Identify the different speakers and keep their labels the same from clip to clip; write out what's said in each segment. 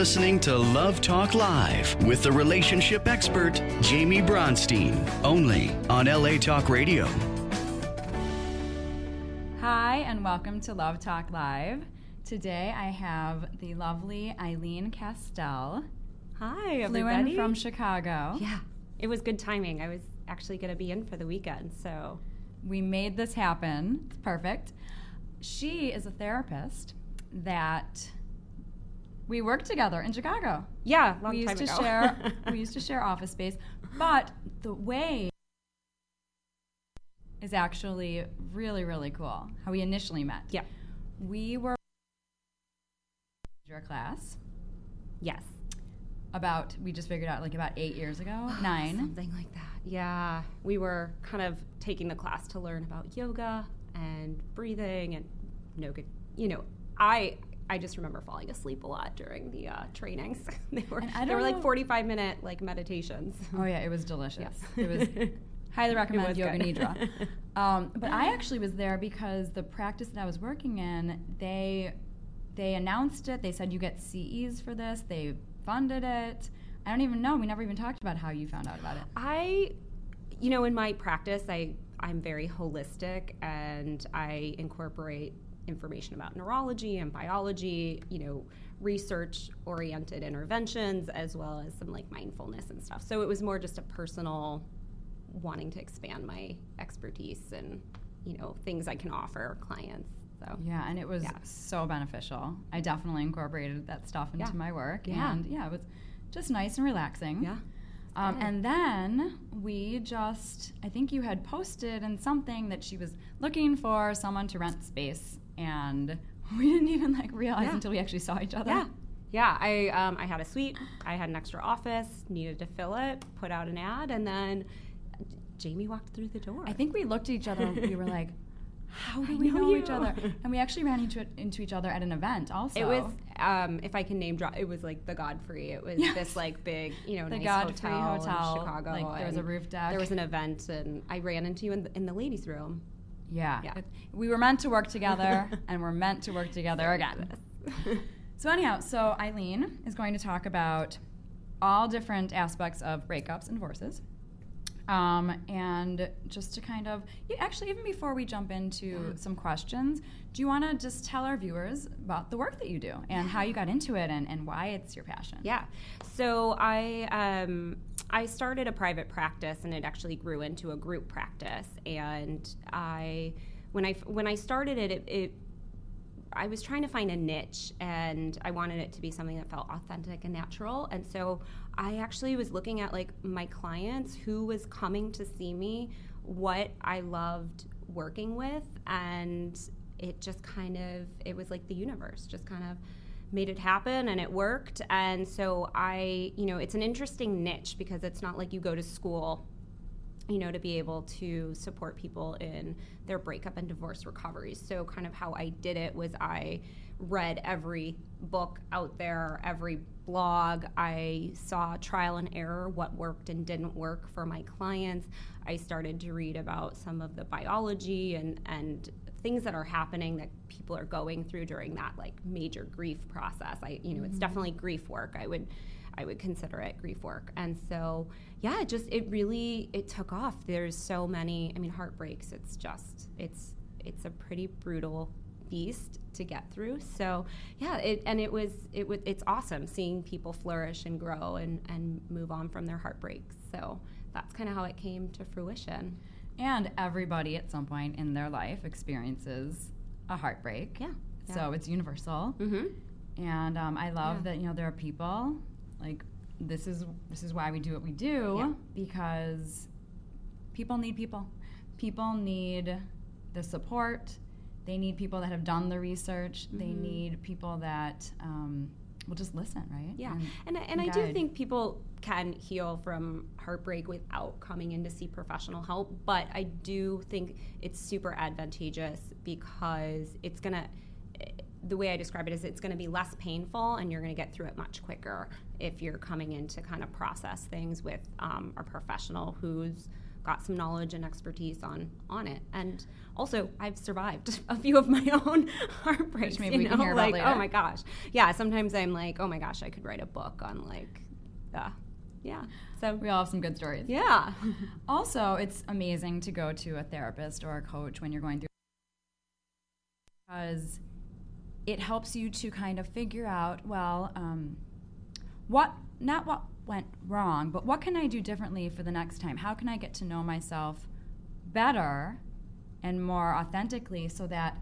Speaker 1: You're listening to Love Talk Live with the relationship expert, Jamie Bronstein, only on LA Talk Radio.
Speaker 2: Hi, and welcome to Love Talk Live. Today I have the lovely Ilene Kastel,
Speaker 3: Hi,
Speaker 2: flew
Speaker 3: everybody.
Speaker 2: in from Chicago.
Speaker 3: yeah, it was good timing. I was actually going to be in for the weekend, so
Speaker 2: We made this happen. It's perfect. She is a therapist that we worked together in Chicago.
Speaker 3: yeah, long
Speaker 2: we used
Speaker 3: time
Speaker 2: to
Speaker 3: ago.
Speaker 2: share we used to share office space, but the way is actually really really cool. How we initially met.
Speaker 3: yeah,
Speaker 2: We were in your class
Speaker 3: yes,
Speaker 2: about we just figured out like about 8 years ago. 9.
Speaker 3: something like that. Yeah, we were kind of taking the class to learn about yoga and breathing and yoga. You know, I I just remember falling asleep a lot during the uh, trainings. they were they were like forty five minute like meditations.
Speaker 2: Oh yeah, it was delicious.
Speaker 3: Yeah.
Speaker 2: It was highly recommend
Speaker 3: was
Speaker 2: Yoga
Speaker 3: good.
Speaker 2: Nidra. Um, but I actually was there because the practice that I was working in, they they announced it. They said you get CEs for this. They funded it. I don't even know. We never even talked about how you found out about it.
Speaker 3: I, you know, in my practice, I I'm very holistic and I incorporate information about neurology and biology. You know, research oriented interventions as well as some like mindfulness and stuff. So it was more just a personal wanting to expand my expertise and you know things I can offer clients. So
Speaker 2: Yeah, and it was
Speaker 3: Yeah.
Speaker 2: so beneficial. I definitely incorporated that stuff into
Speaker 3: Yeah.
Speaker 2: my work,
Speaker 3: Yeah.
Speaker 2: and yeah, it was just nice and relaxing.
Speaker 3: yeah.
Speaker 2: Um, and then we just, I think you had posted in something that she was looking for someone to rent space, and we didn't even like realize
Speaker 3: Yeah.
Speaker 2: until we actually saw each other.
Speaker 3: Yeah. Yeah, I um, I had a suite. I had an extra office. Needed to fill it. Put out an ad, and then Jamie walked through the door.
Speaker 2: I think we looked at each other and we were like, "How do
Speaker 3: I
Speaker 2: we
Speaker 3: know
Speaker 2: know, each other?" And we actually ran into into each other at an event also.
Speaker 3: it was um, if I can name drop. It was like the Godfrey. It was
Speaker 2: Yes.
Speaker 3: this like big, you know,
Speaker 2: the
Speaker 3: nice
Speaker 2: Godfrey
Speaker 3: hotel,
Speaker 2: Hotel.
Speaker 3: in Chicago.
Speaker 2: Like there was a roof deck.
Speaker 3: There was an event, and I ran into you in the, in the ladies' room.
Speaker 2: Yeah.
Speaker 3: Yeah.
Speaker 2: It- we were meant to work together, and we're meant to work together again. So anyhow, so Ilene is going to talk about all different aspects of breakups and divorces. Um, and just to kind of, yeah, actually, even before we jump into some questions, do you want to just tell our viewers about the work that you do and how you got into it and, and why it's your passion?
Speaker 3: Yeah. So I um, I started a private practice, and it actually grew into a group practice. And I when I when I started it, it, it I was trying to find a niche and I wanted it to be something that felt authentic and natural. And so I actually was looking at like my clients who was coming to see me, what I loved working with and it just kind of it was like the universe just kind of made it happen and it worked. And so I, you know, it's an interesting niche because it's not like you go to school you know, to be able to support people in their breakup and divorce recoveries. So, kind of how I did it was I read every book out there, every blog. I saw trial and error, what worked and didn't work for my clients. I started to read about some of the biology and, and things that are happening that people are going through during that like major grief process. I, you know, it's mm-hmm. definitely grief work. I would I would consider it grief work. And so, yeah, it just it really it took off. There's so many. I mean, heartbreaks. It's just it's it's a pretty brutal beast to get through. So, yeah, it and it was it was it's awesome seeing people flourish and grow and and move on from their heartbreaks. So that's kind of how it came to fruition.
Speaker 2: And everybody at some point in their life experiences a heartbreak.
Speaker 3: Yeah.
Speaker 2: So it's universal.
Speaker 3: Mm-hmm.
Speaker 2: And um, I love
Speaker 3: Yeah.
Speaker 2: that you know there are people like this is this is why we do what we do
Speaker 3: Yeah.
Speaker 2: because people need people. People need the support. They need people that have done the research. They
Speaker 3: Mhm.
Speaker 2: need people that um, will just listen, right?
Speaker 3: Yeah, and, and I
Speaker 2: and
Speaker 3: do think people can heal from heartbreak without coming in to see professional help, but I do think it's super advantageous because it's gonna. The way I describe it is it's going to be less painful and you're going to get through it much quicker if you're coming in to kind of process things with um, a professional who's got some knowledge and expertise on on it. And also, I've survived a few of my own heartbreaks.
Speaker 2: maybe
Speaker 3: you
Speaker 2: we can
Speaker 3: know?
Speaker 2: hear about
Speaker 3: like,
Speaker 2: later.
Speaker 3: oh my gosh, yeah. Sometimes I'm like, oh my gosh, I could write a book on like, uh, yeah. So
Speaker 2: We all have some good stories.
Speaker 3: yeah,
Speaker 2: Also, it's amazing to go to a therapist or a coach when you're going through because it helps you to kind of figure out, well, um, what not what went wrong, but what can I do differently for the next time? How can I get to know myself better and more authentically so that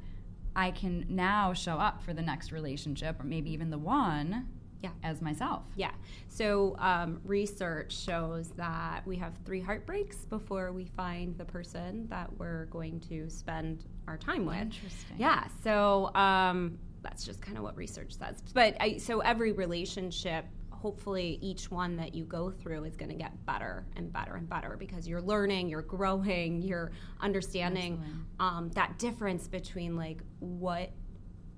Speaker 2: I can now show up for the next relationship or maybe even the one
Speaker 3: Yeah.
Speaker 2: as myself.
Speaker 3: Yeah. So um, research shows that we have three heartbreaks before we find the person that we're going to spend our time with.
Speaker 2: Interesting.
Speaker 3: Yeah. So um, that's just kind of what research says. But I, so every relationship. Hopefully, each one that you go through is going to get better and better and better because you're learning, you're growing, you're understanding um, that difference between like what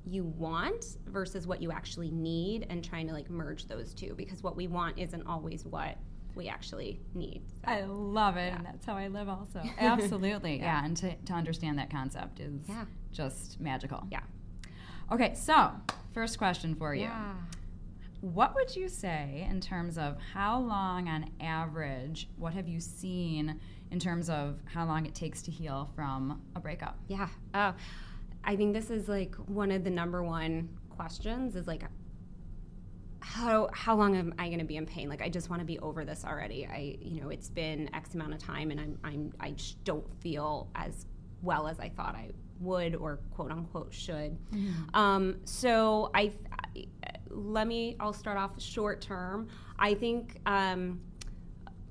Speaker 3: you want versus what you actually need and trying to like merge those two because what we want isn't always what we actually need. So,
Speaker 2: I love it, and that's how I live also. Absolutely, yeah.
Speaker 3: Yeah.
Speaker 2: And to, to understand that concept is
Speaker 3: Yeah.
Speaker 2: just magical.
Speaker 3: yeah.
Speaker 2: Okay, so first question for you.
Speaker 3: Yeah.
Speaker 2: What would you say in terms of how long on average, what have you seen in terms of how long it takes to heal from a breakup?
Speaker 3: Yeah. Uh, I think this is like one of the number one questions is like how how long am I going to be in pain? Like I just want to be over this already. I you know it's been X amount of time and I'm I'm I just don't feel as well as I thought I would or quote unquote should. Um, so I, I let me I'll start off short term. I think um,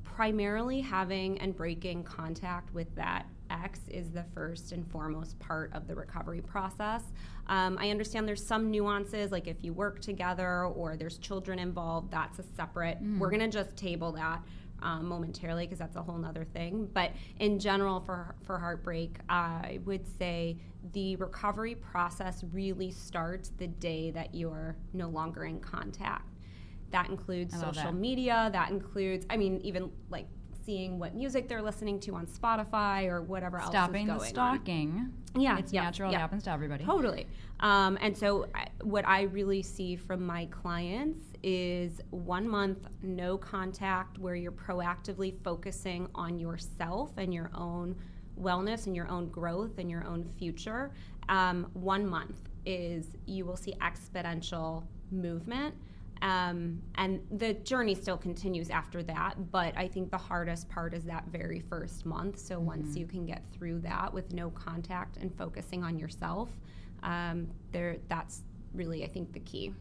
Speaker 3: primarily having and breaking contact with that ex is the first and foremost part of the recovery process. Um, I understand there's some nuances, like if you work together or there's children involved, that's a separate. We're gonna just table that um, momentarily because that's a whole other thing. But in general, for for heartbreak, I would say the recovery process really starts the day that you're no longer in contact. That includes social
Speaker 2: that.
Speaker 3: media. That includes, I mean, even like seeing what music they're listening to on Spotify or whatever else
Speaker 2: Stopping
Speaker 3: is
Speaker 2: the
Speaker 3: going on.
Speaker 2: stalking.
Speaker 3: Yeah,
Speaker 2: It's
Speaker 3: yeah,
Speaker 2: natural,
Speaker 3: yeah.
Speaker 2: it happens to everybody.
Speaker 3: Totally. Um, and so, I, what I really see from my clients is one month no contact where you're proactively focusing on yourself and your own wellness and your own growth and your own future. Um, one month is you will see exponential movement. Um, and the journey still continues after that, but I think the hardest part is that very first month. So once you can get through that with no contact and focusing on yourself, um, there that's really I think the key.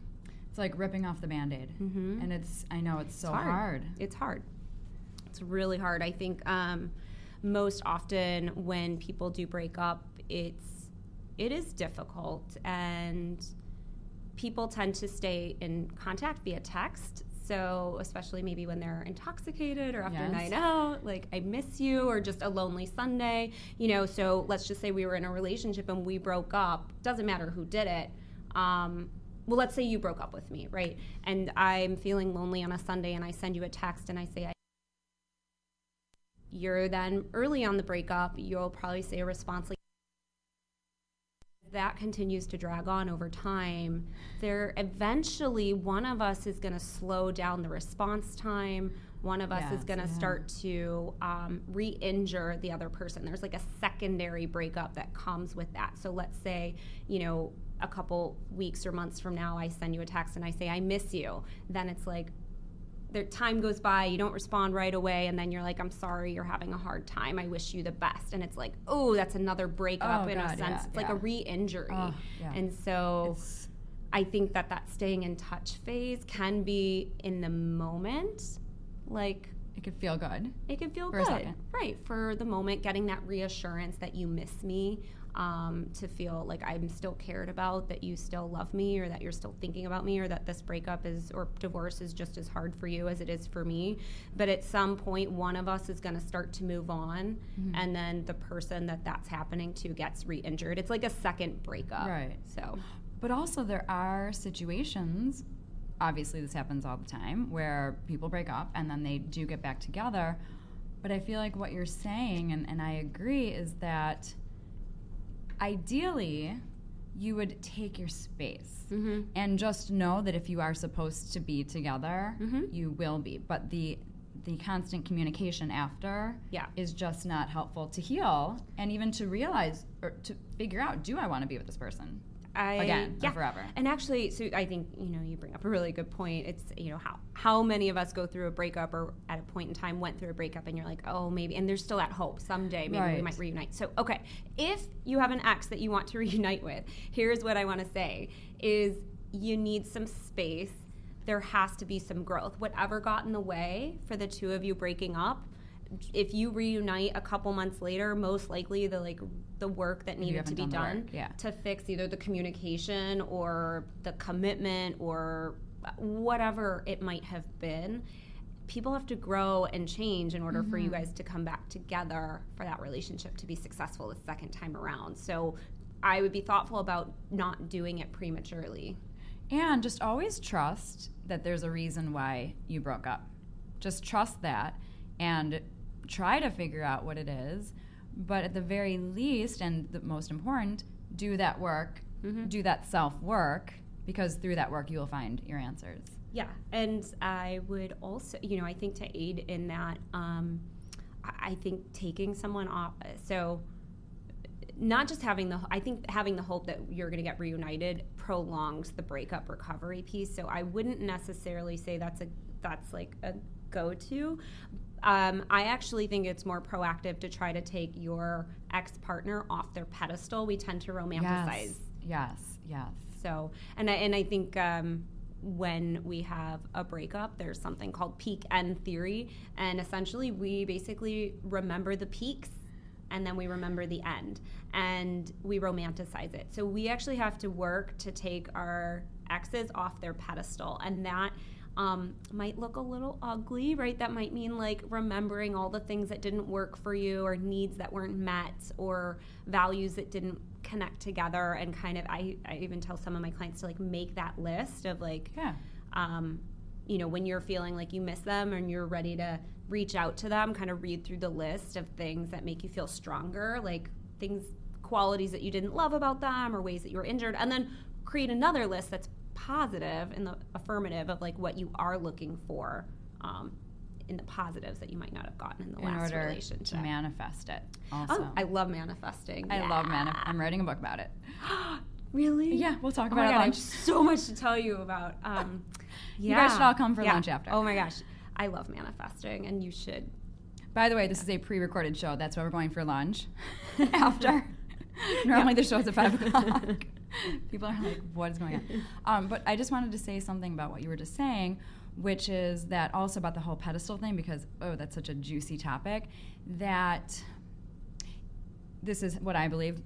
Speaker 2: It's like ripping off the band aid.
Speaker 3: Mhm.
Speaker 2: And it's, I know it's so
Speaker 3: hard.
Speaker 2: hard.
Speaker 3: It's hard. It's really hard. I think um, most often when people do break up, it's it is difficult, and people tend to stay in contact via text. So especially maybe when they're intoxicated or after a
Speaker 2: Yes.
Speaker 3: night out, like I miss you, or just a lonely Sunday, you know. So let's just say we were in a relationship and we broke up. Doesn't matter who did it. Um, well, let's say you broke up with me, right? And I'm feeling lonely on a Sunday, and I send you a text and I say, I you're then early on the breakup, you'll probably say a response like, that continues to drag on over time, there eventually one of us is going to slow down the response time. One of us is going to
Speaker 2: yeah.
Speaker 3: start to um, re injure the other person. There's like a secondary breakup that comes with that. So let's say, you know, a couple weeks or months from now, I send you a text and I say, I miss you. Then it's like, the time goes by, you don't respond right away, and then you're like, I'm sorry, you're having a hard time. I wish you the best. And it's like, oh, that's another breakup
Speaker 2: Oh,
Speaker 3: in
Speaker 2: God,
Speaker 3: a sense.
Speaker 2: yeah,
Speaker 3: it's like a re injury.
Speaker 2: Oh, yeah.
Speaker 3: And so
Speaker 2: It's-
Speaker 3: I think that that staying in touch phase can be in the moment, like
Speaker 2: it could feel good.
Speaker 3: it could feel
Speaker 2: For
Speaker 3: good, right? For the moment, getting that reassurance that you miss me, um, to feel like I'm still cared about, that you still love me, or that you're still thinking about me, or that this breakup is or divorce is just as hard for you as it is for me. But at some point, one of us is going to start to move on,
Speaker 2: Mm-hmm.
Speaker 3: and then the person that that's happening to gets re-injured. It's like a second breakup,
Speaker 2: Right.
Speaker 3: So
Speaker 2: But also, there are situations, obviously, this happens all the time, where people break up and then they do get back together. But I feel like what you're saying, and, and I agree, is that ideally you would take your space
Speaker 3: Mhm.
Speaker 2: and just know that if you are supposed to be together,
Speaker 3: Mhm.
Speaker 2: you will be. But the the constant communication after
Speaker 3: Yeah.
Speaker 2: is just not helpful to heal and even to realize or to figure out do I want to be with this person?
Speaker 3: I,
Speaker 2: Again,
Speaker 3: yeah.
Speaker 2: forever.
Speaker 3: And actually, so I think you know you bring up a really good point. It's you know how how many of us go through a breakup or at a point in time went through a breakup and you're like, oh maybe, and there's still that hope someday maybe we might reunite. So okay, if you have an ex that you want to reunite with, here's what I want to say: is you need some space. There has to be some growth. Whatever got in the way for the two of you breaking up, if you reunite a couple months later, most likely the like the work that needed to be
Speaker 2: done
Speaker 3: done
Speaker 2: yeah.
Speaker 3: to fix either the communication or the commitment or whatever it might have been. People have to grow and change in order for
Speaker 2: Mm-hmm.
Speaker 3: you guys to come back together for that relationship to be successful the second time around. So I would be thoughtful about not doing it prematurely.
Speaker 2: And just always trust that there's a reason why you broke up. Just trust that and try to figure out what it is. But at the very least, and the most important, do that work, do that self work, because through that work, you will find your answers.
Speaker 3: Yeah, and I would also, you know, I think to aid in that, um, I think taking someone off. So, not just having the, I think having the hope that you're going to get reunited prolongs the breakup recovery piece. So I wouldn't necessarily say that's a that's like a go-to. Um, I actually think it's more proactive to try to take your ex-partner off their pedestal. We tend to romanticize
Speaker 2: Yes, yes, yes.
Speaker 3: so, and I, and I think um, when we have a breakup, there's something called peak end theory, and essentially we basically remember the peaks, and then we remember the end, and we romanticize it. So we actually have to work to take our exes off their pedestal, and that. Um, might look a little ugly, right? That might mean like remembering all the things that didn't work for you, or needs that weren't met, or values that didn't connect together and kind of I, I even tell some of my clients to like make that list of like
Speaker 2: Yeah.
Speaker 3: um, you know when you're feeling like you miss them and you're ready to reach out to them kind of read through the list of things that make you feel stronger like things qualities that you didn't love about them or ways that you were injured and then create another list that's positive in the affirmative of like what you are looking for um, in the positives that you might not have gotten in the
Speaker 2: In
Speaker 3: last
Speaker 2: order
Speaker 3: relationship
Speaker 2: to manifest it. Also,
Speaker 3: oh, I love manifesting.
Speaker 2: I love
Speaker 3: Yeah.
Speaker 2: manif- I'm writing a book about it.
Speaker 3: Really?
Speaker 2: Yeah, we'll talk
Speaker 3: Oh
Speaker 2: about it
Speaker 3: God,
Speaker 2: at
Speaker 3: I have
Speaker 2: lunch.
Speaker 3: so much to tell you about. Um,
Speaker 2: You guys should all come for
Speaker 3: Yeah.
Speaker 2: lunch after.
Speaker 3: Oh my gosh, I love manifesting, and you should.
Speaker 2: By the way, this is a pre-recorded show. That's why we're going for lunch after. Normally the show's at five o'clock. People are like, "What is going on?" Um, but I just wanted to say something about what you were just saying, which is that also about the whole pedestal thing because oh, that's such a juicy topic. That this is what I believe.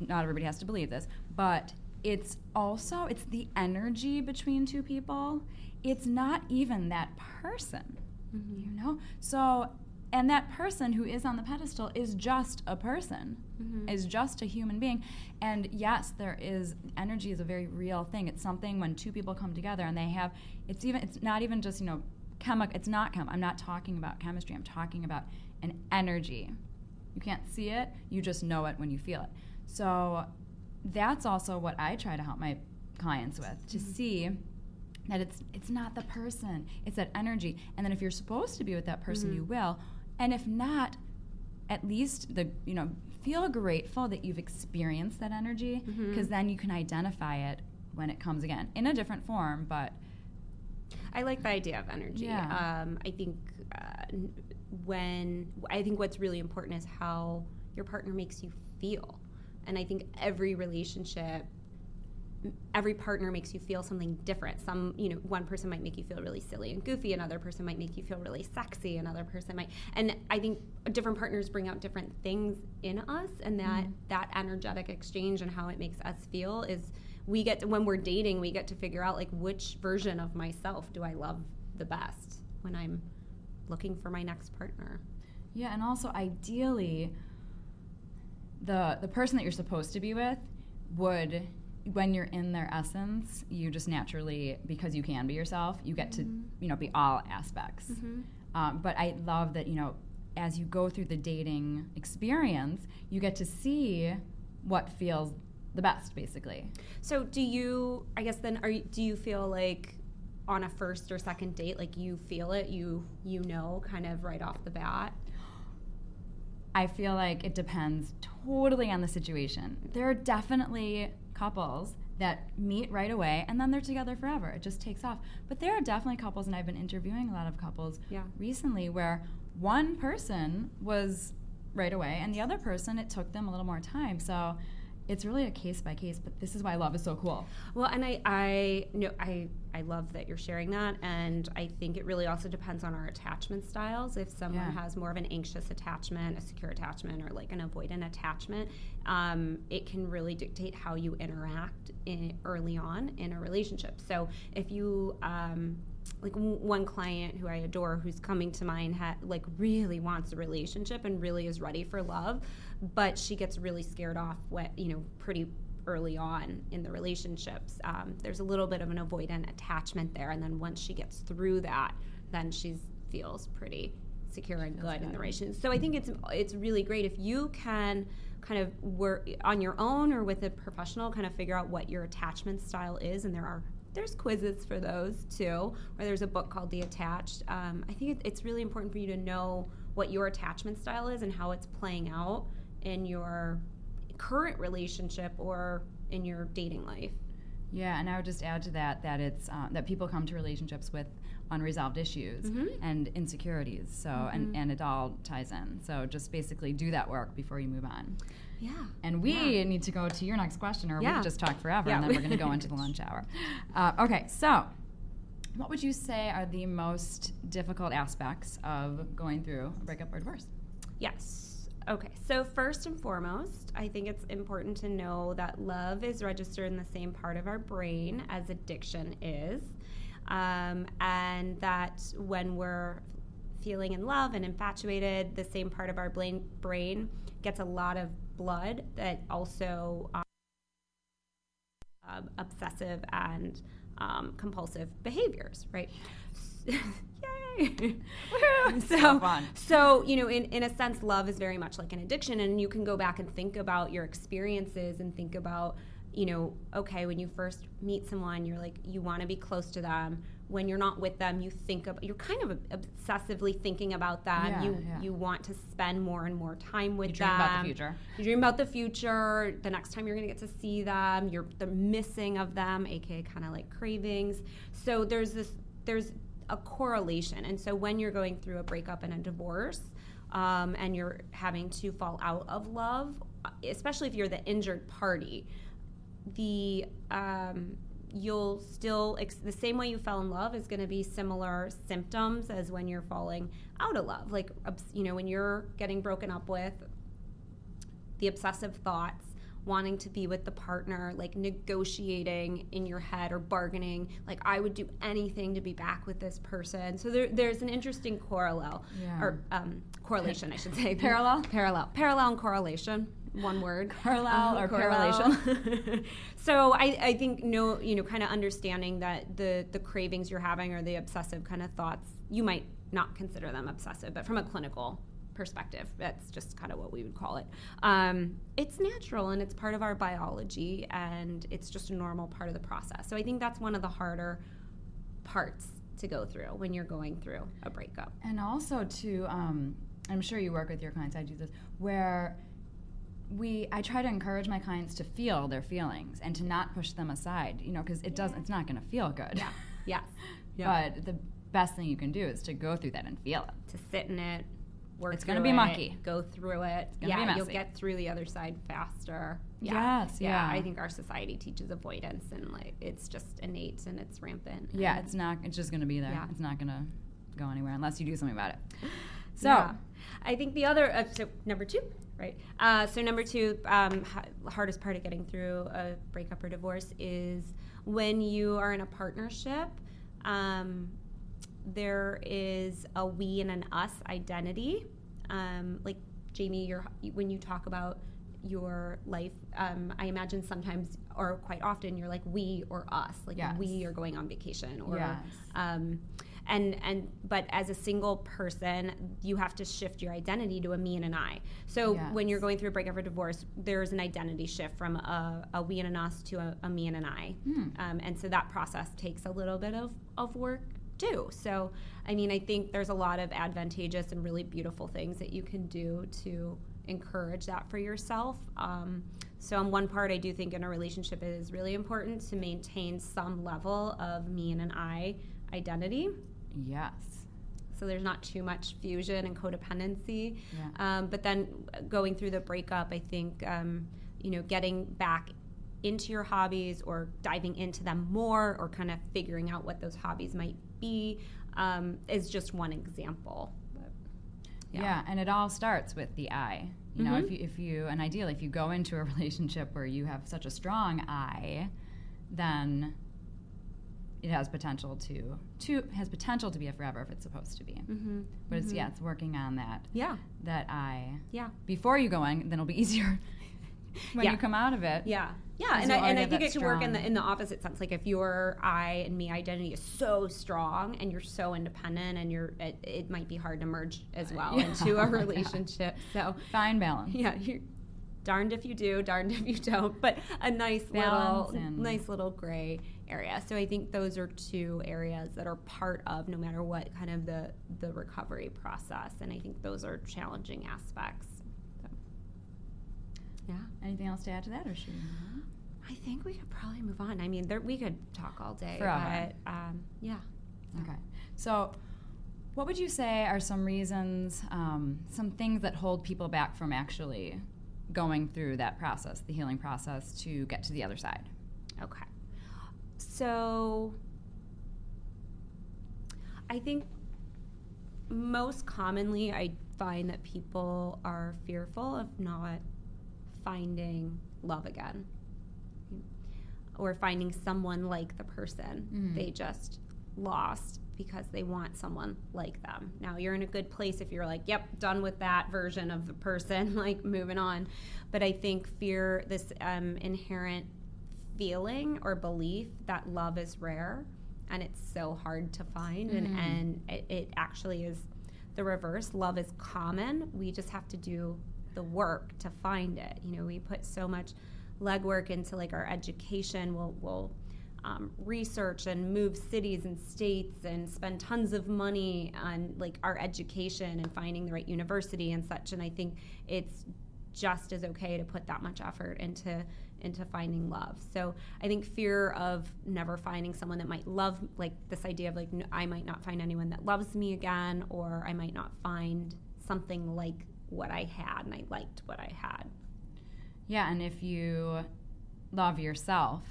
Speaker 2: Not everybody has to believe this, but it's also it's the energy between two people. It's not even that person you know so and that person who is on the pedestal is just a person mm-hmm. is just a human being. And yes there is energy is a very real thing. It's something when two people come together and they have it's even it's not even just you know chemical it's not chem i'm not talking about chemistry i'm talking about an energy. You can't see it you just know it when you feel it. So that's also what i try to help my clients with to mm-hmm. see that it's it's not the person it's that energy. And then if you're supposed to be with that person you mm-hmm. will and if not at least the you know feel grateful that you've experienced that energy because then you can identify it when it comes again in a different form but
Speaker 3: I like the idea of energy.
Speaker 2: Yeah.
Speaker 3: Um, I think uh, when I think what's really important is how your partner makes you feel, and I think every relationship. Every partner makes you feel something different. Some, you know, one person might make you feel really silly and goofy. Another person might make you feel really sexy. Another person might, and I think different partners bring out different things in us, and that mm-hmm. that energetic exchange and how it makes us feel is we get to, when we're dating we get to figure out like which version of myself do i love the best when i'm looking for my next partner
Speaker 2: Yeah, and also ideally, the the person that you're supposed to be with would, when you're in their essence, you just naturally, because you can be yourself, you get to you know be all aspects. Um, but I love that you know as you go through the dating experience, you get to see what feels the best, basically.
Speaker 3: So do you? I guess then, are you, do you feel like on a first or second date, like you feel it, you you know, kind of right off the bat?
Speaker 2: I feel like it depends totally on the situation. There are definitely couples that meet right away and then they're together forever. It just takes off. But there are definitely couples, and I've been interviewing a lot of couples
Speaker 3: Yeah.
Speaker 2: recently where one person was right away and the other person, it took them a little more time. So it's really a case by case, but this is why love is so cool.
Speaker 3: Well, and I, I know I, I love that you're sharing that, and I think it really also depends on our attachment styles. If someone
Speaker 2: Yeah.
Speaker 3: has more of an anxious attachment, a secure attachment, or like an avoidant attachment, um, it can really dictate how you interact in, early on in a relationship. So if you um, like w- one client who I adore, who's coming to mind, ha- like really wants a relationship and really is ready for love, but she gets really scared off, what you know, pretty early on in the relationships. Um, there's a little bit of an avoidant attachment there, and then once she gets through that, then she feels pretty secure and good in the relationship. So I think it's it's really great if you can kind of work on your own or with a professional, kind of figure out what your attachment style is, and there are there's quizzes for those too, or there's a book called The Attached. Um, I think it's really important for you to know what your attachment style is and how it's playing out in your current relationship or in your dating life.
Speaker 2: Yeah, and I would just add to that that it's uh, that people come to relationships with unresolved issues
Speaker 3: Mhm.
Speaker 2: and insecurities. So and and it all ties in. So just basically do that work before you move on.
Speaker 3: Yeah.
Speaker 2: And we
Speaker 3: Yeah.
Speaker 2: need to go to your next question, or
Speaker 3: Yeah.
Speaker 2: we just talk forever,
Speaker 3: Yeah.
Speaker 2: and then we're going to go into the lunch hour. Uh, okay, so what would you say are the most difficult aspects of going through a breakup or divorce?
Speaker 3: Yes. Okay. So, first and foremost, I think it's important to know that love is registered in the same part of our brain as addiction is. Um, and that when we're feeling in love and infatuated, the same part of our brain, gets a lot of blood that also um, obsessive and um, compulsive behaviors, right? Yay! so,
Speaker 2: So fun.
Speaker 3: so, you know, in, in a sense, love is very much like an addiction, and you can go back and think about your experiences and think about, you know, okay, when you first meet someone, you're like, you want to be close to them. When you're not with them, you think of, you're kind of obsessively thinking about them.
Speaker 2: Yeah,
Speaker 3: you
Speaker 2: yeah.
Speaker 3: you want to spend more and more time with them.
Speaker 2: You dream
Speaker 3: them.
Speaker 2: about the future.
Speaker 3: You dream about the future. The next time you're going to get to see them, you're the missing of them, aka kind of like cravings. So there's this there's a correlation, and so when you're going through a breakup and a divorce, um, and you're having to fall out of love, especially if you're the injured party, the um, you'll still ex- the same way you fell in love is going to be similar symptoms as when you're falling out of love. Like you know when you're getting broken up with the obsessive thoughts wanting to be with the partner like negotiating in your head or bargaining. Like i would do anything to be back with this person. So there, there's an interesting parallel
Speaker 2: Yeah.
Speaker 3: or um, correlation i should say.
Speaker 2: Parallel?
Speaker 3: parallel. Parallel and correlation. One word.
Speaker 2: Parallel
Speaker 3: Uh,
Speaker 2: or
Speaker 3: correlation so I, I think no you know kind of understanding that the the cravings you're having or the obsessive kind of thoughts you might not consider them obsessive but from a clinical perspective that's just kind of what we would call it um, it's natural and it's part of our biology and it's just a normal part of the process so i think that's one of the harder parts to go through when you're going through a breakup
Speaker 2: And also to, um, I'm sure you work with your clients. I do this where we, I try to encourage my clients to feel their feelings and to not push them aside. You know, because it doesn't. It's not going to feel good.
Speaker 3: yeah yes
Speaker 2: But the best thing you can do is to go through that and feel it.
Speaker 3: to sit in it work
Speaker 2: It's gonna
Speaker 3: through
Speaker 2: be mucky.
Speaker 3: go through it yeah you'll get through the other side faster yeah.
Speaker 2: Yes, yeah.
Speaker 3: i think our society teaches avoidance and like it's just innate and it's rampant
Speaker 2: Yeah, it's not. It's just going to be there.
Speaker 3: Yeah.
Speaker 2: It's not going to go anywhere unless you do something about it. So,
Speaker 3: Yeah. I think the other, uh, so number two, right? Uh, so number two, um, ha- hardest part of getting through a breakup or divorce is when you are in a partnership. Um, there is a we and an us identity. Um, like Jamie, you're, when you talk about your life, um, I imagine sometimes or quite often you're like we or us, like
Speaker 2: Yes.
Speaker 3: we are going on vacation or
Speaker 2: Yes.
Speaker 3: um, and and but as a single person you have to shift your identity to a me and an i so
Speaker 2: Yes.
Speaker 3: when you're going through a breakup or divorce there's an identity shift from a, a we and an us to a, a me and an i
Speaker 2: Hmm.
Speaker 3: um, and so that process takes a little bit of, of work too so i mean i think there's a lot of advantageous and really beautiful things that you can do to encourage that for yourself um, so on one part i do think in a relationship it is really important to maintain some level of me and an i identity
Speaker 2: Yes.
Speaker 3: so there's not too much fusion and codependency.
Speaker 2: Yeah.
Speaker 3: Um, but then going through the breakup, I think um, you know getting back into your hobbies or diving into them more or kind of figuring out what those hobbies might be um, is just one example. But,
Speaker 2: Yeah. and it all starts with the I. You know,
Speaker 3: Mhm.
Speaker 2: if you, if you, and ideally, if you go into a relationship where you have such a strong I, then it has potential to to has potential to be a forever if it's supposed to be.
Speaker 3: Mm-hmm.
Speaker 2: But it's yeah, it's working on that
Speaker 3: Yeah.
Speaker 2: that I
Speaker 3: Yeah.
Speaker 2: before you go in, then it'll be easier when
Speaker 3: Yeah.
Speaker 2: you come out of it.
Speaker 3: Yeah, yeah, and I, and I think it can work in the in the opposite sense. Like if your I and me identity is so strong and you're so independent, and you're it, it might be hard to merge as well
Speaker 2: Yeah.
Speaker 3: into a relationship. So
Speaker 2: Fine balance.
Speaker 3: yeah, you're darned if you do, darned if you don't. But a nice
Speaker 2: Balance
Speaker 3: little, nice little gray area. So I think those are two areas that are part of no matter what kind of the the recovery process. And I think those are challenging aspects. Yeah.
Speaker 2: Anything else to add to that, or should we?
Speaker 3: I think we could probably move on. I mean, there, we could talk all day,
Speaker 2: Forever.
Speaker 3: but um, yeah.
Speaker 2: Okay. So, what would you say are some reasons, um, some things that hold people back from actually going through that process, the healing process, to get to the other side?
Speaker 3: Okay. So I think most commonly I find that people are fearful of not finding love again or finding someone like the person
Speaker 2: Mhm.
Speaker 3: they just lost because they want someone like them. Now you're in a good place if you're like, yep, done with that version of the person, like moving on. But I think fear, this um, inherent feeling or belief that love is rare and it's so hard to find, and,
Speaker 2: Mhm.
Speaker 3: and it, it actually is the reverse. Love is common. We just have to do the work to find it. You know, we put so much legwork into like our education. We'll, we'll um, research and move cities and states and spend tons of money on like our education and finding the right university and such. And I think it's just as okay to put that much effort into into finding love. So I think fear of never finding someone that might love like this idea of like I might not find anyone that loves me again or I might not find something like what I had and I liked what I had.
Speaker 2: Yeah, and if you love yourself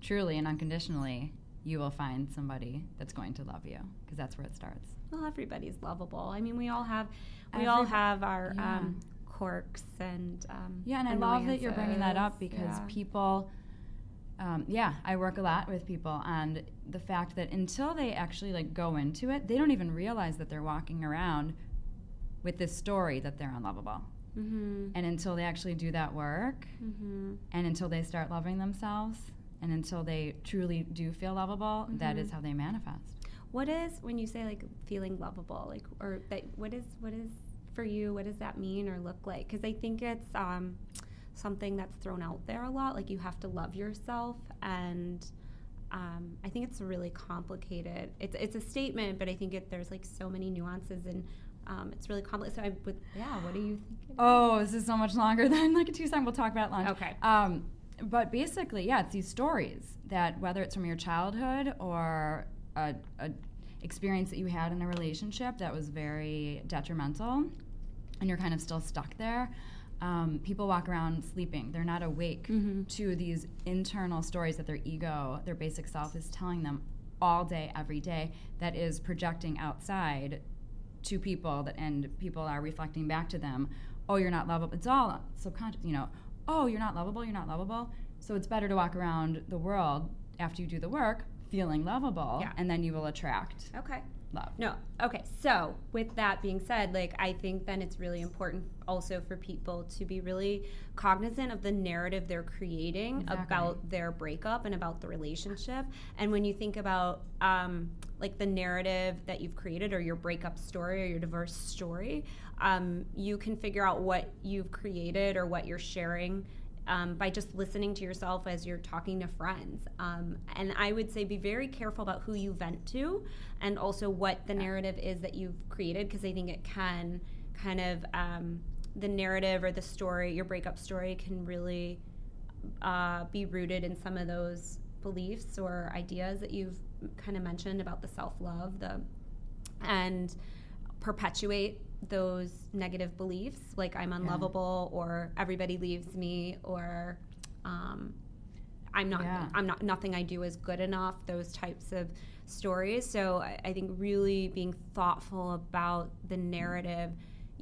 Speaker 2: truly and unconditionally, you will find somebody that's going to love you because that's where it starts.
Speaker 3: Well, everybody's lovable. I mean, we all have we all have our
Speaker 2: yeah.
Speaker 3: um, quirks and um,
Speaker 2: Yeah, and I love that you're bringing that up because
Speaker 3: Yeah.
Speaker 2: people, um, yeah, I work a lot with people, and the fact that until they actually like go into it, they don't even realize that they're walking around with this story that they're unlovable.
Speaker 3: Mhm.
Speaker 2: And until they actually do that work,
Speaker 3: Mhm.
Speaker 2: and until they start loving themselves, and until they truly do feel lovable, that
Speaker 3: Mhm.
Speaker 2: is how they manifest.
Speaker 3: What is when you say like feeling lovable, like or that? What is what is for you? What does that mean or look like? Because I think it's um, something that's thrown out there a lot. Like you have to love yourself, and um, I think it's really complicated. It's it's a statement, but I think it, there's like so many nuances and. Um, it's really complicated. So I would, yeah. What do you think?
Speaker 2: Oh, this is so much longer than like a two second. We'll talk about lunch.
Speaker 3: Okay.
Speaker 2: Um, but basically, yeah, it's these stories that whether it's from your childhood or a, a experience that you had in a relationship that was very detrimental, and you're kind of still stuck there. Um, people walk around sleeping; they're not awake
Speaker 3: Mhm.
Speaker 2: to these internal stories that their ego, their basic self, is telling them all day, every day. That is projecting outside to people that and people are reflecting back to them oh you're not lovable it's all subconscious you know oh you're not lovable you're not lovable so it's better to walk around the world after you do the work feeling lovable
Speaker 3: Yeah.
Speaker 2: and then you will attract
Speaker 3: Okay.
Speaker 2: love.
Speaker 3: No. Okay. So, with that being said, like I think then it's really important also for people to be really cognizant of the narrative they're creating
Speaker 2: Exactly.
Speaker 3: about their breakup and about the relationship. And when you think about um, like the narrative that you've created or your breakup story or your divorce story, um, you can figure out what you've created or what you're sharing um, by just listening to yourself as you're talking to friends. Um, and I would say be very careful about who you vent to and also what the narrative is that you've created because I think it can kind of, um, the narrative or the story, your breakup story can really uh, be rooted in some of those beliefs or ideas that you've kind of mentioned about the self love, the and perpetuate those negative beliefs like I'm unlovable or everybody leaves me or um, I'm not
Speaker 2: Yeah.
Speaker 3: I'm not nothing I do is good enough those types of stories so I, I think really being thoughtful about the narrative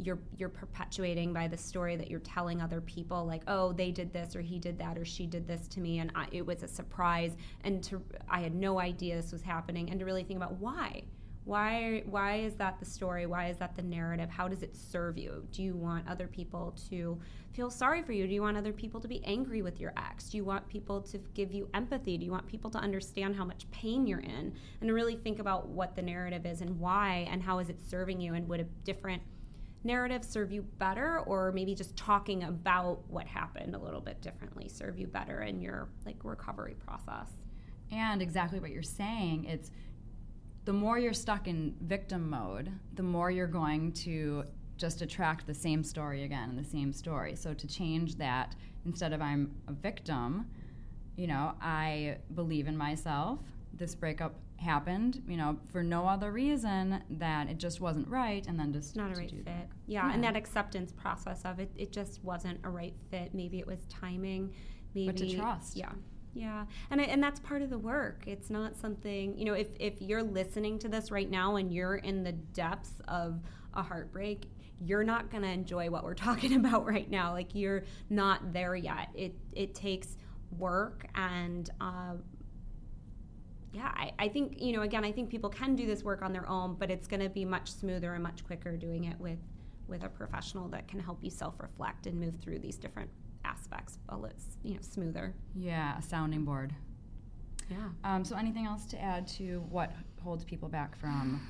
Speaker 3: you're you're perpetuating by the story that you're telling other people like oh they did this or he did that or she did this to me and I, it was a surprise and to I had no idea this was happening and to really think about why. Why why is that the story? Why is that the narrative? How does it serve you? Do you want other people to feel sorry for you? Do you want other people to be angry with your ex? Do you want people to give you empathy? Do you want people to understand how much pain you're in? And to really think about what the narrative is and why and how is it serving you and would a different narrative serve you better or maybe just talking about what happened a little bit differently serve you better in your like recovery process
Speaker 2: And exactly what you're saying, it's the more you're stuck in victim mode, the more you're going to just attract the same story again and the same story. So to change that, instead of I'm a victim, you know, I believe in myself. This breakup happened, you know, for no other reason that it just wasn't right, and then just
Speaker 3: not a right fit.
Speaker 2: that.
Speaker 3: Yeah, and that acceptance process of it, it just wasn't a right fit. Maybe it was timing. Maybe
Speaker 2: But to trust.
Speaker 3: Yeah, yeah, and I, and that's part of the work. It's not something you know. If if you're listening to this right now and you're in the depths of a heartbreak, you're not going to enjoy what we're talking about right now. Like you're not there yet. It it takes work and. Uh, yeah, I, I think, you know, again, I think people can do this work on their own, but it's going to be much smoother and much quicker doing it with, with a professional that can help you self reflect and move through these different aspects a little, you know, smoother.
Speaker 2: Yeah, a sounding board.
Speaker 3: Yeah.
Speaker 2: Um, so, anything else to add to what holds people back from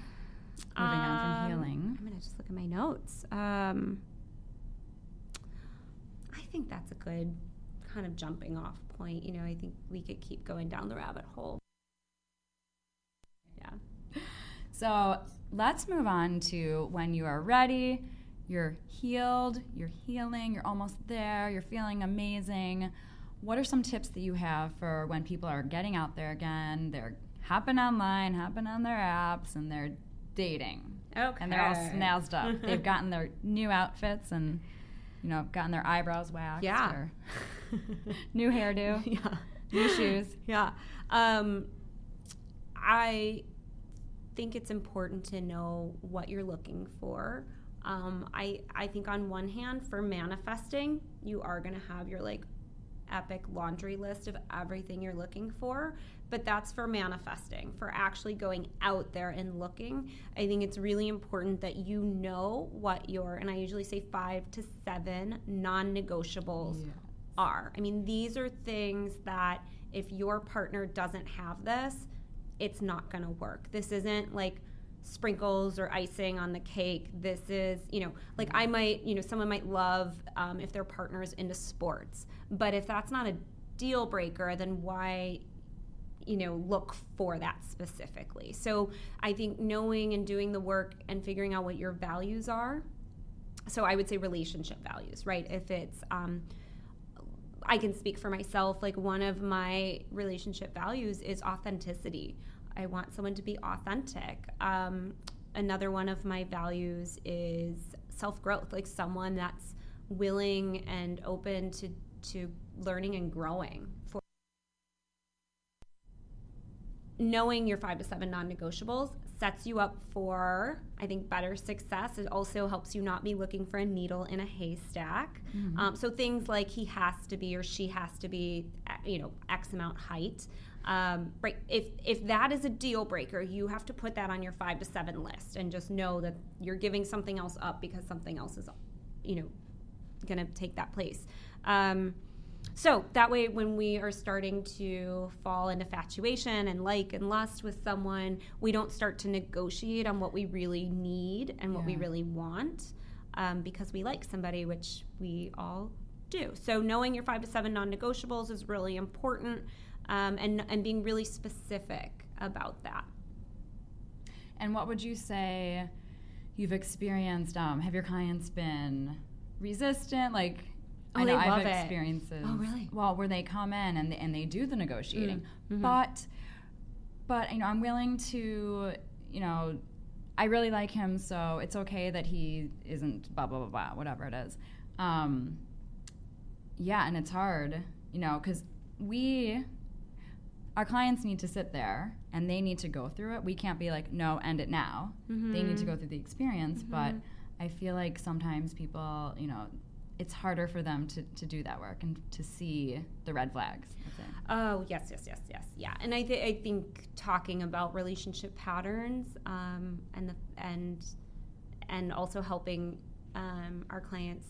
Speaker 2: moving on from healing?
Speaker 3: I'm going to just look at my notes. Um, I think that's a good kind of jumping off point. You know, I think we could keep going down the rabbit hole. Yeah.
Speaker 2: So let's move on to when you are ready, you're healed, you're healing, you're almost there, you're feeling amazing. What are some tips that you have for when people are getting out there again? They're hopping online, hopping on their apps, and they're dating.
Speaker 3: Okay.
Speaker 2: And they're all snazzed up. They've gotten their new outfits and, you know, gotten their eyebrows waxed
Speaker 3: Yeah.
Speaker 2: or new hairdo,
Speaker 3: yeah.
Speaker 2: new shoes.
Speaker 3: Yeah. Um, I think it's important to know what you're looking for. Um, I, I think on one hand, for manifesting, you are going to have your like epic laundry list of everything you're looking for, but that's for manifesting. For actually going out there and looking, I think it's really important that you know what your, and I usually say five to seven non negotiables are. I mean, these are things that if your partner doesn't have this, it's not going to work. This isn't like sprinkles or icing on the cake. This is, you know, like I might, you know, someone might love um, if their partner is into sports, but if that's not a deal breaker, then why? you know look for that specifically so i think knowing and doing the work and figuring out what your values are so i would say relationship values right if it's um, I can speak for myself. Like one of my relationship values is authenticity. I want someone to be authentic. Um, another one of my values is self growth, like someone that's willing and open to to learning and growing. For knowing your five to seven non-negotiables sets you up for i think better success it also helps you not be looking for a needle in a haystack um, so things like he has to be or she has to be uh, you know x amount height Um, right. If if that is a deal breaker, you have to put that on your five to seven list, and just know that you're giving something else up because something else is, you know, going to take that place. Um, so that way, when we are starting to fall into infatuation and like and lust with someone, we don't start to negotiate on what we really need and what we really want um, because we like somebody, which we all do. So knowing your five to seven non-negotiables is really important, um, and and being really specific about that.
Speaker 2: And what would you say you've experienced? Um, have your clients been resistant? Like, I
Speaker 3: Oh,
Speaker 2: know
Speaker 3: they love
Speaker 2: I've
Speaker 3: it.
Speaker 2: experiences.
Speaker 3: Oh, really?
Speaker 2: Well, where they come in and they, and they do the negotiating,
Speaker 3: Mm, mhm.
Speaker 2: but but you know I'm willing to you know I really like him, so it's okay that he isn't blah blah blah blah whatever it is. Um, yeah, and it's hard, you know, because we our clients need to sit there and they need to go through it. We can't be like, no, end it now. They need to go through the experience. But I feel like sometimes people, you know, it's harder for them to, to do that work and to see the red flags.
Speaker 3: Oh yes, yes, yes, yes, yeah. And I, th- I think talking about relationship patterns um, and the and and also helping um, our clients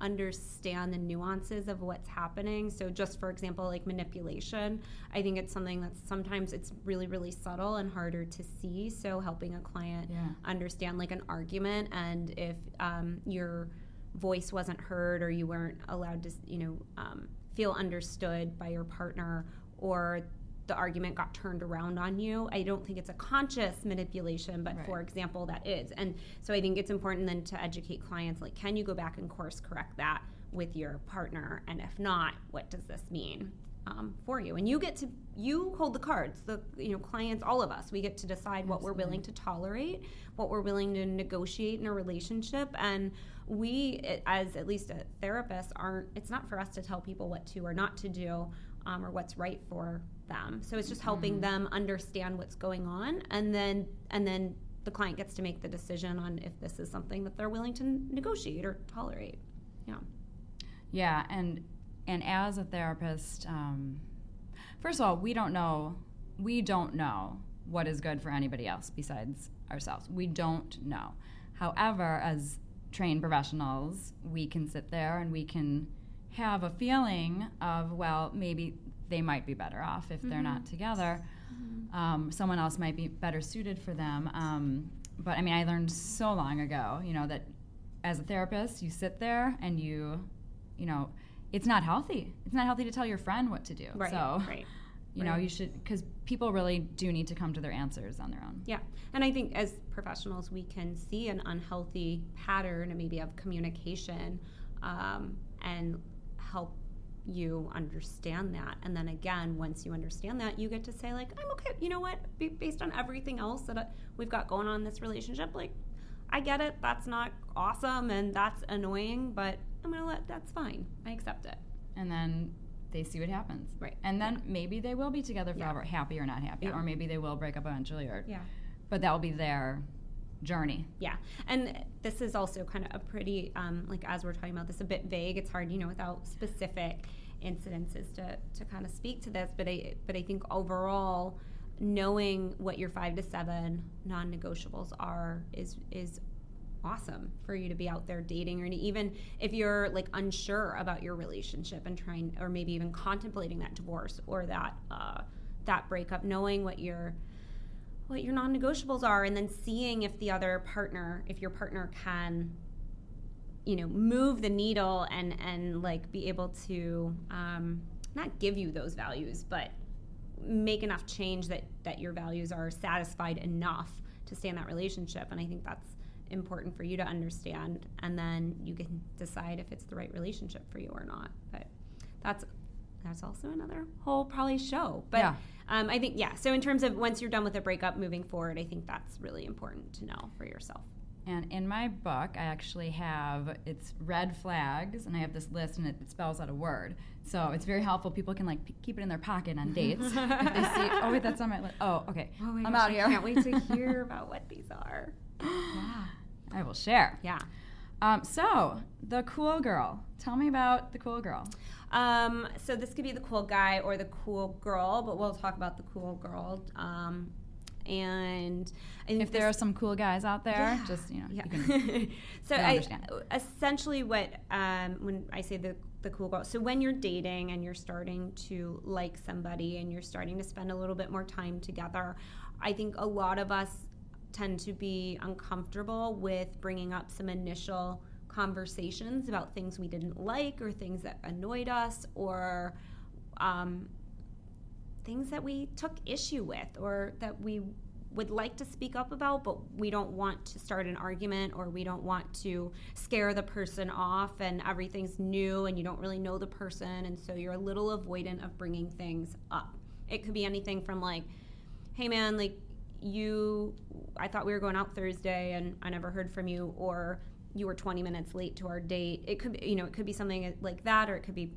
Speaker 3: understand the nuances of what's happening. So just for example, like manipulation, I think it's something that's sometimes it's really really subtle and harder to see. So helping a client
Speaker 2: Yeah.
Speaker 3: understand like an argument and if um, your voice wasn't heard or you weren't allowed to you know um, feel understood by your partner or the argument got turned around on you i don't think it's a conscious manipulation but for example that is. And so i think it's important then to educate clients like can you go back and course correct that with your partner? And if not what does this mean um, for you? And you get to you hold the cards the you know clients all of us. We get to decide what we're willing to tolerate what we're willing to negotiate in a relationship. And we as at least a therapist aren't it's not for us to tell people what to or not to do um, or what's right for them so it's just helping them understand what's going on and then and then the client gets to make the decision on if this is something that they're willing to negotiate or tolerate yeah
Speaker 2: Yeah, and and as a therapist, um, first of all, we don't know we don't know what is good for anybody else besides ourselves. We don't know. However, as trained professionals, we can sit there and we can have a feeling of well, maybe they might be better off if they're not together. Um, someone else might be better suited for them. Um, but I mean, I learned so long ago, you know, that as a therapist, you sit there and you, you know, it's not healthy. It's not healthy to tell your friend what to do.
Speaker 3: right
Speaker 2: So,
Speaker 3: right
Speaker 2: you know, you should, because people really do need to come to their answers on their own.
Speaker 3: Yeah, and I think as professionals, we can see an unhealthy pattern maybe of communication um, and help you understand that. And then again, once you understand that, you get to say, like, I'm okay, you know what, Be- based on everything else that uh, we've got going on in this relationship, like, I get it, that's not awesome and that's annoying, but I'm gonna let, that's fine. I accept it.
Speaker 2: And then they see what happens.
Speaker 3: Right.
Speaker 2: And then maybe they will be together
Speaker 3: Yeah.
Speaker 2: forever, happy or not happy,
Speaker 3: Yeah.
Speaker 2: or maybe they will break up eventually, or,
Speaker 3: Yeah.
Speaker 2: but that will be their journey.
Speaker 3: Yeah, and this is also kind of a pretty, um, like as we're talking about this, a bit vague. It's hard, you know, without specific incidences to, to kind of speak to this. But I, but I think overall, knowing what your five to seven non-negotiables are is is awesome for you to be out there dating or even if you're like unsure about your relationship and trying or maybe even contemplating that divorce or that uh, that breakup knowing what your what your non-negotiables are and then seeing if the other partner if your partner can you know move the needle and and like be able to um, not give you those values but make enough change that that your values are satisfied enough to stay in that relationship. And i think that's important for you to understand. And then you can decide if it's the right relationship for you or not. But that's that's also another whole probably show but
Speaker 2: Yeah.
Speaker 3: um, i think yeah so in terms of once you're done with a breakup moving forward i think that's really important to know for yourself
Speaker 2: And in my book, I actually have it's red flags, and I have this list, and it, it spells out a word. So it's very helpful. People can like p- keep it in their pocket on dates if they see. Oh wait, that's on my list. Oh, okay. I'm out here.
Speaker 3: i can't wait to hear about what these are
Speaker 2: I will share.
Speaker 3: yeah
Speaker 2: Um, so, the cool girl. Tell me about the cool girl.
Speaker 3: Um, so this could be the cool guy or the cool girl, but we'll talk about the cool girl. Um, and
Speaker 2: If there are some cool guys out there,
Speaker 3: Yeah.
Speaker 2: just you know,
Speaker 3: yeah.
Speaker 2: you can
Speaker 3: so I,
Speaker 2: understand.
Speaker 3: essentially what um, when I say the the cool girl. So when you're dating and you're starting to like somebody and you're starting to spend a little bit more time together, I think a lot of us tend to be uncomfortable with bringing up some initial conversations about things we didn't like or things that annoyed us or um, things that we took issue with or that we would like to speak up about, but we don't want to start an argument or we don't want to scare the person off and everything's new and you don't really know the person. And so you're a little avoidant of bringing things up. It could be anything from like, hey man, like you, I thought we were going out Thursday and I never heard from you, or you were 20 minutes late to our date. It could be, you know, it could be something like that, or it could be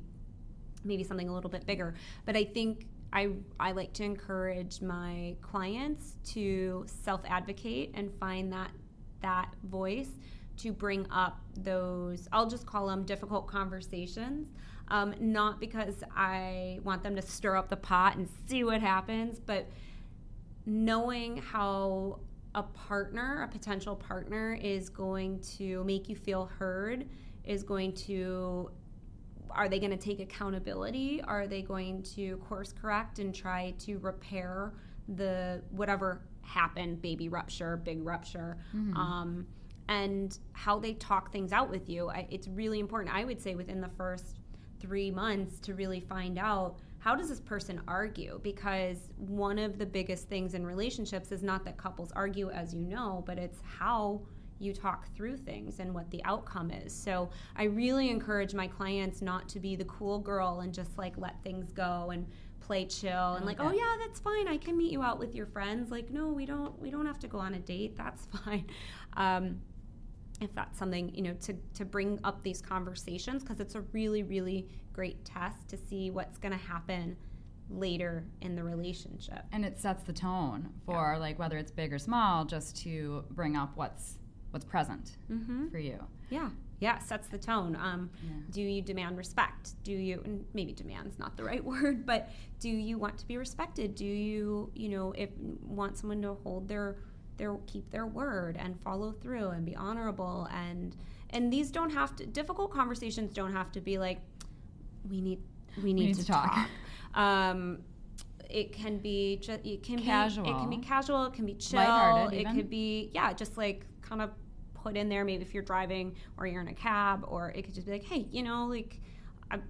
Speaker 3: maybe something a little bit bigger. But I think I, I like to encourage my clients to self advocate and find that that voice to bring up those I'll just call them difficult conversations. Um, not because I want them to stir up the pot and see what happens, but knowing how a partner, a potential partner, is going to make you feel heard, is going to are they going to take accountability? Are they going to course correct and try to repair the whatever happened, baby rupture, big rupture, um, and how they talk things out with you? I, it's really important. I would say within the first three months to really find out how does this person argue? Because one of the biggest things in relationships is not that couples argue as you know but it's how you talk through things and what the outcome is. So i really encourage my clients not to be the cool girl and just like let things go and play chill and like oh yeah that's fine. I can meet you out with your friends. Like no we don't we don't have to go on a date. That's fine. Um, if that's something you know to, to bring up these conversations because it's a really really great test to see what's going to happen later in the relationship
Speaker 2: and it sets the tone for like whether it's big or small, just to bring up what's what's present
Speaker 3: mm-hmm.
Speaker 2: for you.
Speaker 3: yeah yeah sets the tone um,
Speaker 2: Yeah.
Speaker 3: do you demand respect do you and maybe demand's not the right word but do you want to be respected do you you know if want someone to hold their their keep their word and follow through and be honorable and and these don't have to difficult conversations don't have to be like we need we need,
Speaker 2: need
Speaker 3: to,
Speaker 2: to talk.
Speaker 3: talk, Um, it can be just it can be it
Speaker 2: Casual.
Speaker 3: can be casual it can be chill it
Speaker 2: even.
Speaker 3: could be yeah just like kind of put in there maybe if you're driving or you're in a cab or it could just be like hey you know like i'm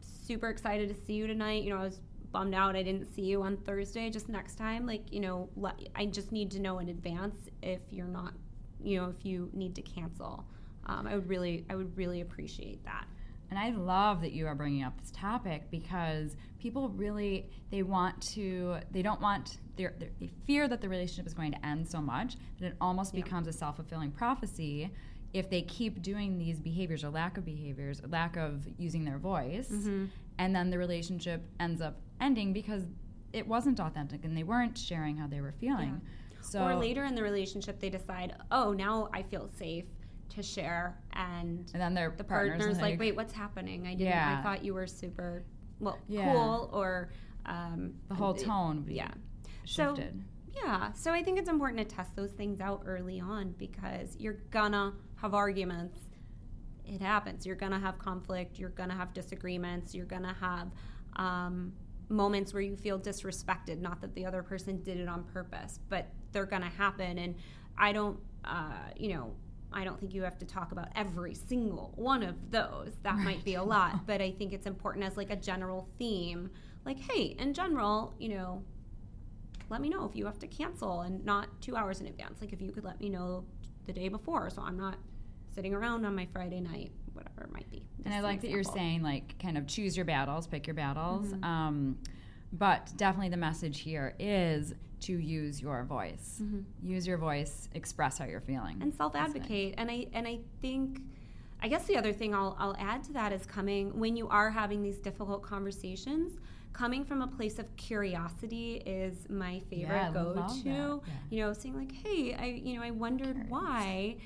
Speaker 3: super excited to see you tonight you know i was bummed out i didn't see you on thursday just next time like you know let, i just need to know in advance if you're not you know if you need to cancel um, i would really i would really appreciate that
Speaker 2: And I love that you are bringing up this topic because people really they want to they don't want they're, they're, they fear that the relationship is going to end so much that it almost
Speaker 3: Yeah.
Speaker 2: becomes a self-fulfilling prophecy if they keep doing these behaviors or lack of behaviors or lack of using their voice
Speaker 3: Mm-hmm.
Speaker 2: and then the relationship ends up ending because it wasn't authentic and they weren't sharing how they were feeling so
Speaker 3: or later in the relationship they decide oh now i feel safe to share and
Speaker 2: and then their
Speaker 3: the
Speaker 2: partners,
Speaker 3: partner's
Speaker 2: and
Speaker 3: like, wait, what's happening? I didn't.
Speaker 2: Yeah.
Speaker 3: I thought you were super, well,
Speaker 2: Yeah.
Speaker 3: cool, or um,
Speaker 2: the whole
Speaker 3: it-
Speaker 2: tone
Speaker 3: Yeah. So- Yeah. So I think it's important to test those things out early on because you're gonna have arguments. It happens. You're gonna have conflict. You're gonna have disagreements. You're gonna have um, moments where you feel disrespected. Not that the other person did it on purpose, but they're gonna happen. And I don't, uh, you know. I don't think you have to talk about every single one of those. That might be a lot, but I think it's important as like a general theme. Like, hey, in general, you know, let me know if you have to cancel and not two hours in advance. Like if you could let me know the day before, so I'm not sitting around on my Friday night, whatever it might be.
Speaker 2: And
Speaker 3: Just
Speaker 2: I
Speaker 3: an
Speaker 2: like that you're saying like kind of choose your battles, pick your battles.
Speaker 3: Mhm.
Speaker 2: Um, but definitely the message here is to use your voice.
Speaker 3: Mhm.
Speaker 2: Use your voice, express how you're feeling.
Speaker 3: and self-advocate. And I and I think, I guess the other thing I'll I'll add to that is coming when you are having these difficult conversations. Coming from a place of curiosity is my favorite
Speaker 2: Yeah,
Speaker 3: go-to.
Speaker 2: Yeah.
Speaker 3: You know, saying like, "Hey, I you know I wondered
Speaker 2: Curious.
Speaker 3: why."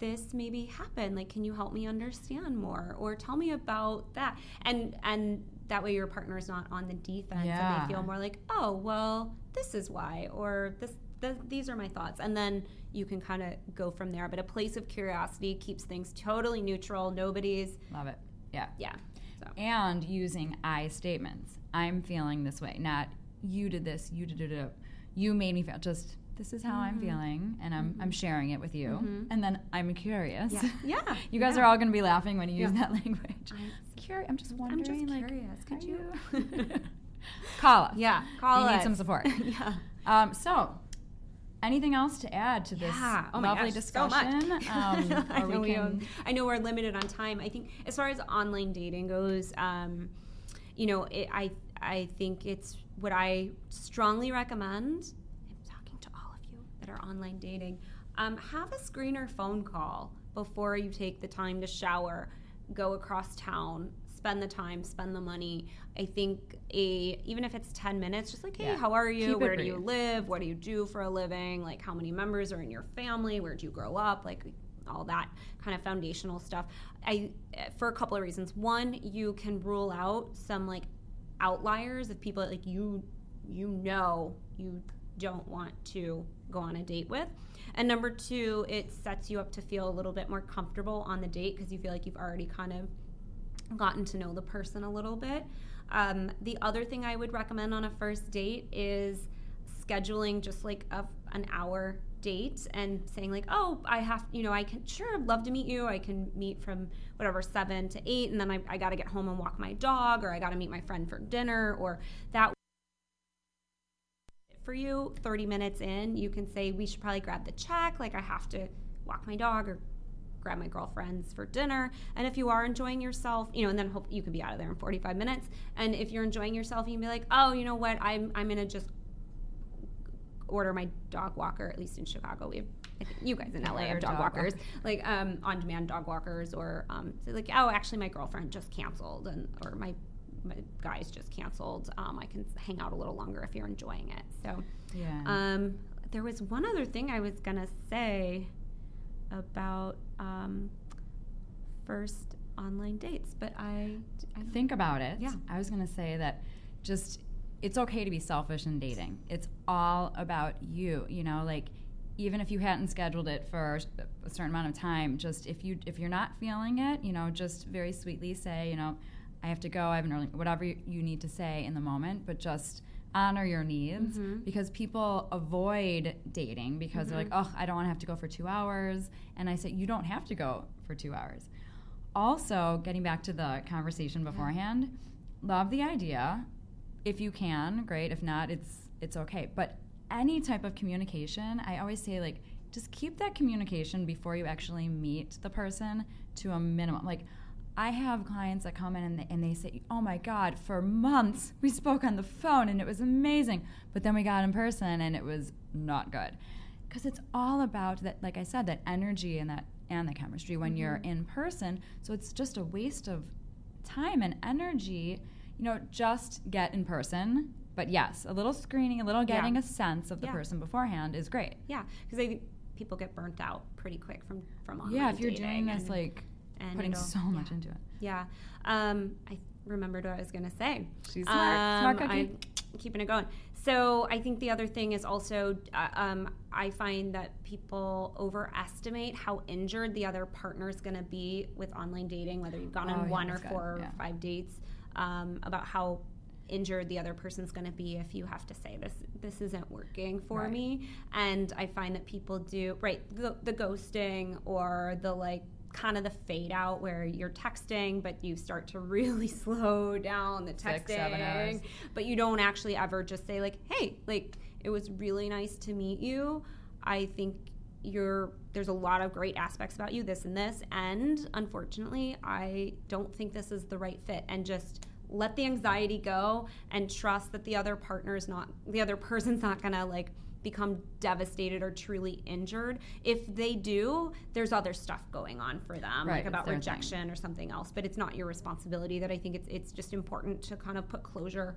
Speaker 3: this maybe happened like can you help me understand more or tell me about that and and that way your partner is not on the defense
Speaker 2: Yeah.
Speaker 3: and they feel more like oh well this is why or this th- these are my thoughts and then you can kind of go from there but a place of curiosity keeps things totally neutral nobody's
Speaker 2: Love it. Yeah.
Speaker 3: yeah so
Speaker 2: And using I statements. I'm feeling this way. Not you did this, you did it. You made me feel just this is how I'm feeling and I'm I'm sharing it with you. And then I'm curious.
Speaker 3: yeah yeah
Speaker 2: you guys
Speaker 3: yeah.
Speaker 2: are all going to be laughing when you use that language.
Speaker 3: I'm-
Speaker 2: Curi- I'm just wondering
Speaker 3: i'm just
Speaker 2: like
Speaker 3: curious could you
Speaker 2: call us.
Speaker 3: yeah call
Speaker 2: you
Speaker 3: us
Speaker 2: need some support.
Speaker 3: yeah
Speaker 2: Um, so, anything else to add to this
Speaker 3: Yeah. Oh
Speaker 2: lovely
Speaker 3: gosh, so much.
Speaker 2: discussion? Um,
Speaker 3: I, know
Speaker 2: we can,
Speaker 3: I know we're limited on time. I think as far as online dating goes, um, you know, it, I I think it's what I strongly recommend. I'm talking to all of you that are online dating. Um, have a screener phone call before you take the time to shower, go across town, spend the time, spend the money. I think a even if it's 10 minutes, just like, hey,
Speaker 2: Yeah.
Speaker 3: how are you?
Speaker 2: Keep
Speaker 3: Where do you live? What do you do for a living? Like how many members are in your family? Where do you grow up? Like all that kind of foundational stuff. I for a couple of reasons. One, you can rule out some like outliers of people like you you know you don't want to go on a date with. And number two, it sets you up to feel a little bit more comfortable on the date because you feel like you've already kind of gotten to know the person a little bit. Um, the other thing I would recommend on a first date is scheduling just like a, an hour date and saying like, oh, I have, you know, I can sure love to meet you. I can meet from whatever seven to eight, and then I, I got to get home and walk my dog, or I got to meet my friend for dinner, or that for you 30 minutes in you can say we should probably grab the check like i have to walk my dog or grab my girlfriends for dinner. And if you are enjoying yourself you know and then hope you can be out of there in 45 minutes. And if you're enjoying yourself you can be like oh you know what? I'm, I'm gonna just order my dog walker at least in chicago. We have I think you guys in la have dog,
Speaker 2: dog
Speaker 3: walkers. like um, on-demand dog walkers or um, say like oh actually my girlfriend just canceled and or my guys just canceled um, i can hang out a little longer if you're enjoying it so
Speaker 2: yeah.
Speaker 3: um, there was one other thing I was gonna say about um, first online dates, but I, I
Speaker 2: think about it.
Speaker 3: Yeah.
Speaker 2: I was going to say that just it's okay to be selfish in dating. It's all about you, you know, like even if you hadn't scheduled it for a certain amount of time, just if you if you're not feeling it, you know, just very sweetly say, you know, I have to go, I have an early whatever you you need to say in the moment, but just honor your needs
Speaker 3: Mm-hmm.
Speaker 2: because people avoid dating because they're like, oh, I don't want to have to go for two hours. And I say, you don't have to go for two hours. Also, getting back to the conversation beforehand, love the idea. If you can, great. If not, it's it's okay. But any type of communication, I always say like just keep that communication before you actually meet the person to a minimum. Like I have clients that come in and they, and they say, "Oh my God, for months we spoke on the phone and it was amazing, but then we got in person and it was not good." Because it's all about that, like I said, that energy and that and the chemistry when you're mm-hmm. in person. So it's just a waste of time and energy. You know, just get in person. But yes, a little screening, a little getting a sense of the
Speaker 3: Yeah.
Speaker 2: person beforehand is great.
Speaker 3: yeah, because I think people get burnt out pretty quick from from online
Speaker 2: yeah, if you're
Speaker 3: dating
Speaker 2: doing this like
Speaker 3: and
Speaker 2: putting so much
Speaker 3: yeah.
Speaker 2: into it.
Speaker 3: Yeah. Um, I remembered what I was going to say.
Speaker 2: She's smart. Smart cookie.
Speaker 3: I'm keeping it going. So I think the other thing is also uh, um, I find that people overestimate how injured the other partner is going to be with online dating, whether you've gone
Speaker 2: Oh,
Speaker 3: on
Speaker 2: yeah,
Speaker 3: one or
Speaker 2: good.
Speaker 3: four
Speaker 2: Yeah.
Speaker 3: or five dates, um, about how injured the other person's going to be if you have to say this this isn't working for
Speaker 2: Right.
Speaker 3: me and i find that people do right the, the ghosting or the like kind of the fade out where you're texting but you start to really slow down the texting.
Speaker 2: Six,
Speaker 3: but you don't actually ever just say like hey like it was really nice to meet you. I think you're there's a lot of great aspects about you this and this and unfortunately i don't think this is the right fit. And just let the anxiety go and trust that the other partner is not the other person's not gonna like become devastated or truly injured if they do there's other stuff going on for them
Speaker 2: Right,
Speaker 3: like about
Speaker 2: their thing.
Speaker 3: rejection or something else but it's not your responsibility that i think it's it's just important to kind of put closure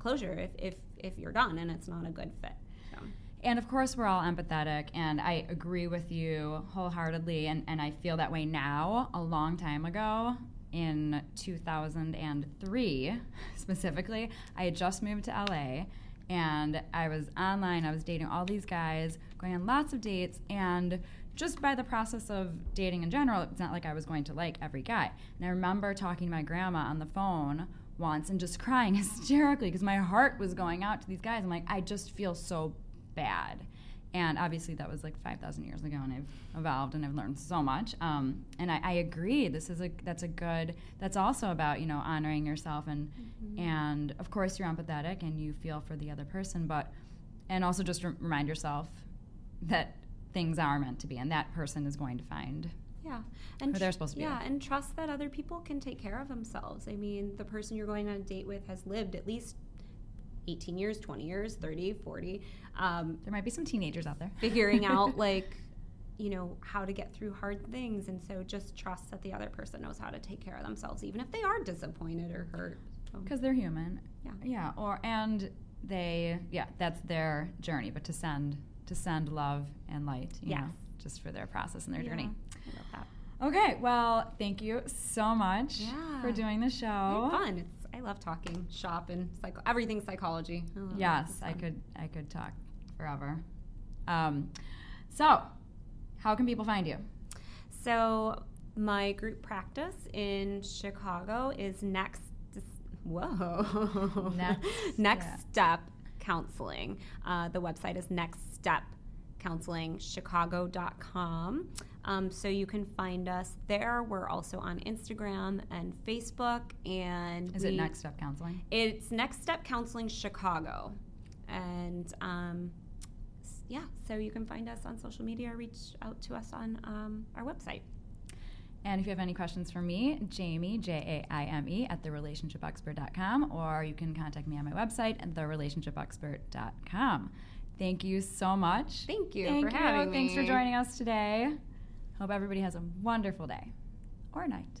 Speaker 3: closure if if, if you're done and it's not a good fit so.
Speaker 2: And of course, we're all empathetic, and I agree with you wholeheartedly. And, and I feel that way now. A long time ago, in 2003 specifically, I had just moved to LA and I was online. I was dating all these guys, going on lots of dates, and just by the process of dating in general, it's not like I was going to like every guy. And I remember talking to my grandma on the phone once and just crying hysterically because my heart was going out to these guys. I'm like, I just feel so bad. And obviously, that was like 5,000 years ago, and I've evolved and I've learned so much. Um, and I, I, agree. This is a that's a good. That's also about you know honoring yourself and mm-hmm. and of course you're empathetic and you feel for the other person, but and also just re- remind yourself that things are meant to be, and that person is going to find
Speaker 3: yeah,
Speaker 2: and they're supposed to be.
Speaker 3: Yeah, and trust that other people can take care of themselves. I mean, the person you're going on a date with has lived at least 18 years, 20 years, 30, 40.
Speaker 2: Um, there might be some teenagers out there
Speaker 3: figuring out like you know how to get through hard things and so just trust that the other person knows how to take care of themselves even if they are disappointed or hurt
Speaker 2: because they're human
Speaker 3: yeah
Speaker 2: yeah or and they yeah that's their journey but to send to send love and light you yes. know just for their process and their
Speaker 3: yeah,
Speaker 2: journey
Speaker 3: I love that
Speaker 2: Okay, well, thank you so much
Speaker 3: yeah.
Speaker 2: for doing the show.
Speaker 3: Fun. It's I love talking shop and psycho everything psychology.
Speaker 2: yes, I could I could talk forever. Um, so, how can people find you?
Speaker 3: So, my group practice in Chicago is next. Whoa,
Speaker 2: next,
Speaker 3: next yeah. step counseling. Uh, the website is next step counselingchicago.com. Um, so you can find us there. We're also on Instagram and Facebook. And
Speaker 2: is we, it Next Step Counseling?
Speaker 3: It's Next Step Counseling Chicago, and um, yeah, so you can find us on social media. Reach out to us on um, our website.
Speaker 2: And if you have any questions for me, Jamie, J A I M E, at therelationshipexpert.com, or you can contact me on my website at therelationshipexpert.com. Thank you so much.
Speaker 3: Thank you
Speaker 2: Thank
Speaker 3: for you. having
Speaker 2: me. Thanks for joining us today. Hope everybody has a wonderful day or night.